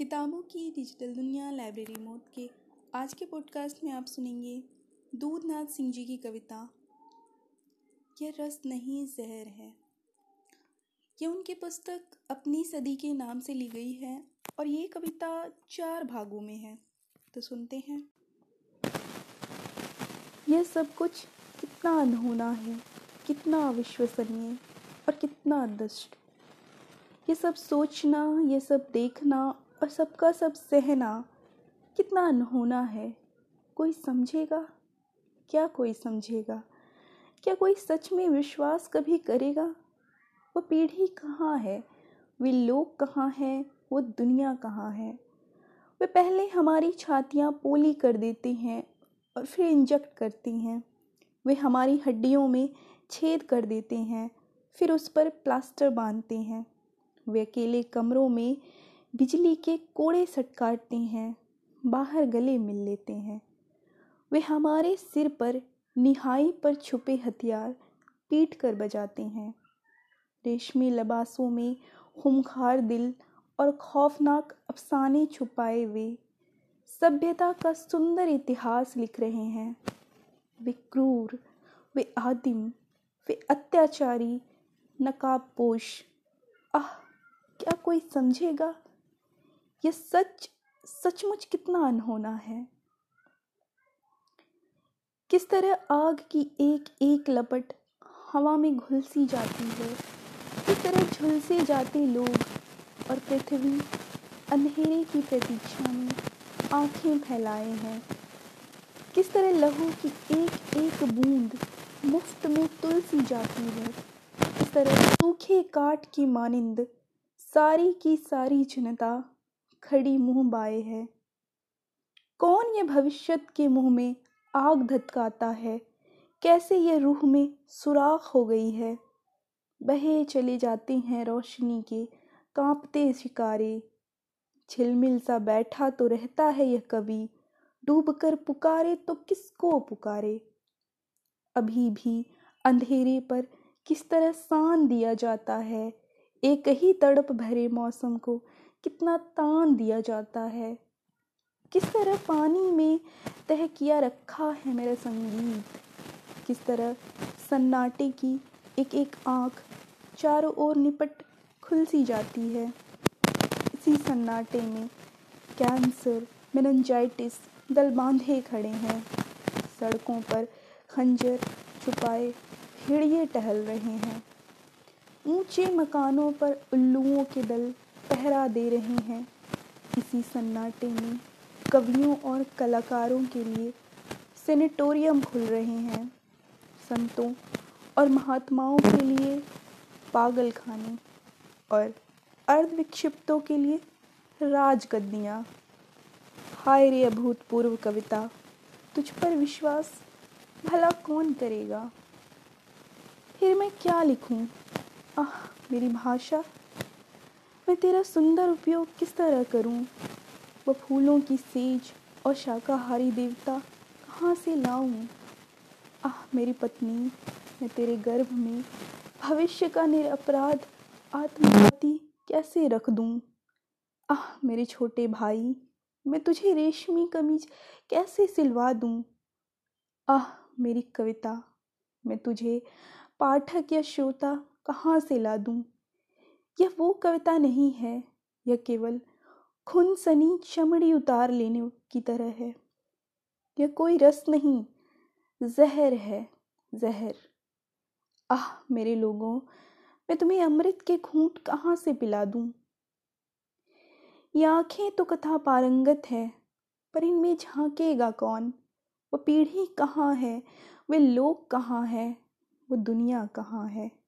किताबों की डिजिटल दुनिया लाइब्रेरी मोड के आज के पॉडकास्ट में आप सुनेंगे दूधनाथ सिंह जी की कविता, यह रस नहीं, जहर है। यह उनकी पुस्तक अपनी सदी के नाम से ली गई है और ये कविता चार भागों में है। तो सुनते हैं। यह सब कुछ कितना अनहोना है, कितना अविश्वसनीय और कितना दुष्ट ये सब सोचना, ये सब देखना और सबका सब सहना कितना अनहोना है। कोई समझेगा? क्या कोई समझेगा? क्या कोई सच में विश्वास कभी करेगा? वो पीढ़ी कहाँ है? वे लोग कहाँ हैं? वो दुनिया कहाँ है? वे पहले हमारी छातियाँ पोली कर देती हैं और फिर इंजेक्ट करती हैं। वे हमारी हड्डियों में छेद कर देते हैं, फिर उस पर प्लास्टर बांधते हैं। वे अकेले कमरों में बिजली के कोड़े सटकाते हैं, बाहर गले मिल लेते हैं। वे हमारे सिर पर निहाई पर छुपे हथियार पीट कर बजाते हैं। रेशमी लबासों में खुमखार दिल और खौफनाक अफसाने छुपाए वे सभ्यता का सुंदर इतिहास लिख रहे हैं। वे क्रूर, वे आदिम, वे अत्याचारी, नकाबपोश। आह, क्या कोई समझेगा? ये सच, सचमुच कितना अनहोना है? किस तरह आग की एक एक लपट हवा में घुलसी जाती है, किस तरह झुलसे जाते लोग और पृथ्वी अंधेरे की प्रतीक्षा में आँखें फैलाए हैं। किस तरह लहू की एक एक बूंद मुफ़्त में तुलसी जाती है, किस तरह सूखे काट की मानिंद सारी की सारी जनता खड़ी मुँह बाए है। कौन ये भविष्यत के मुँह में आग धतकाता है? कैसे ये रूह में सुराख हो गई है? बहे चले जाते हैं रोशनी के कांपते शिकारे। झिलमिल सा बैठा तो रहता है यह कवि। डूब कर पुकारे तो किसको पुकारे? अभी भी अंधेरे पर किस तरह सान दिया जाता है? एक ही तड़प भरे मौसम को कितना तान दिया जाता है। किस तरह पानी में तह किया रखा है मेरा संगीत। किस तरह सन्नाटे की एक एक आँख चारों ओर निपट खुल सी जाती है। इसी सन्नाटे में कैंसर, मेनजाइटिस, दल बांधे खड़े हैं। सड़कों पर खंजर छुपाए भेड़िए टहल रहे हैं। ऊँचे मकानों पर उल्लुओं के दल पहरा दे रहे हैं। इसी सन्नाटे में कवियों और कलाकारों के लिए सेनेटोरियम खुल रहे हैं। संतों और महात्माओं के लिए पागल खाने और अर्धविक्षिप्तों के लिए राजगद्दियाँ। हाय रे अभूतपूर्व कविता, तुझ पर विश्वास भला कौन करेगा? फिर मैं क्या लिखूं? आह, मेरी भाषा मैं तेरा सुंदर उपयोग किस तरह करूँ? वह फूलों की सेज और शाकाहारी देवता कहाँ से लाऊं? आह, मेरी पत्नी, मैं तेरे गर्भ में भविष्य का निरपराध आत्मघाती कैसे रख दूँ? आह, मेरे छोटे भाई, मैं तुझे रेशमी कमीज कैसे सिलवा दूँ? आह, मेरी कविता, मैं तुझे पाठक या श्रोता कहाँ से ला दूँ? यह वो कविता नहीं है, यह केवल खुन सनी चमड़ी उतार लेने की तरह है। यह कोई रस नहीं, जहर है, जहर। आह, मेरे लोगों, मैं तुम्हें अमृत के घूंट कहाँ से पिला दूँ? ये आँखें तो कथा पारंगत है, पर इनमें झांकेगा कौन? वो पीढ़ी कहाँ है? वे लोग कहाँ है? वो दुनिया कहाँ है?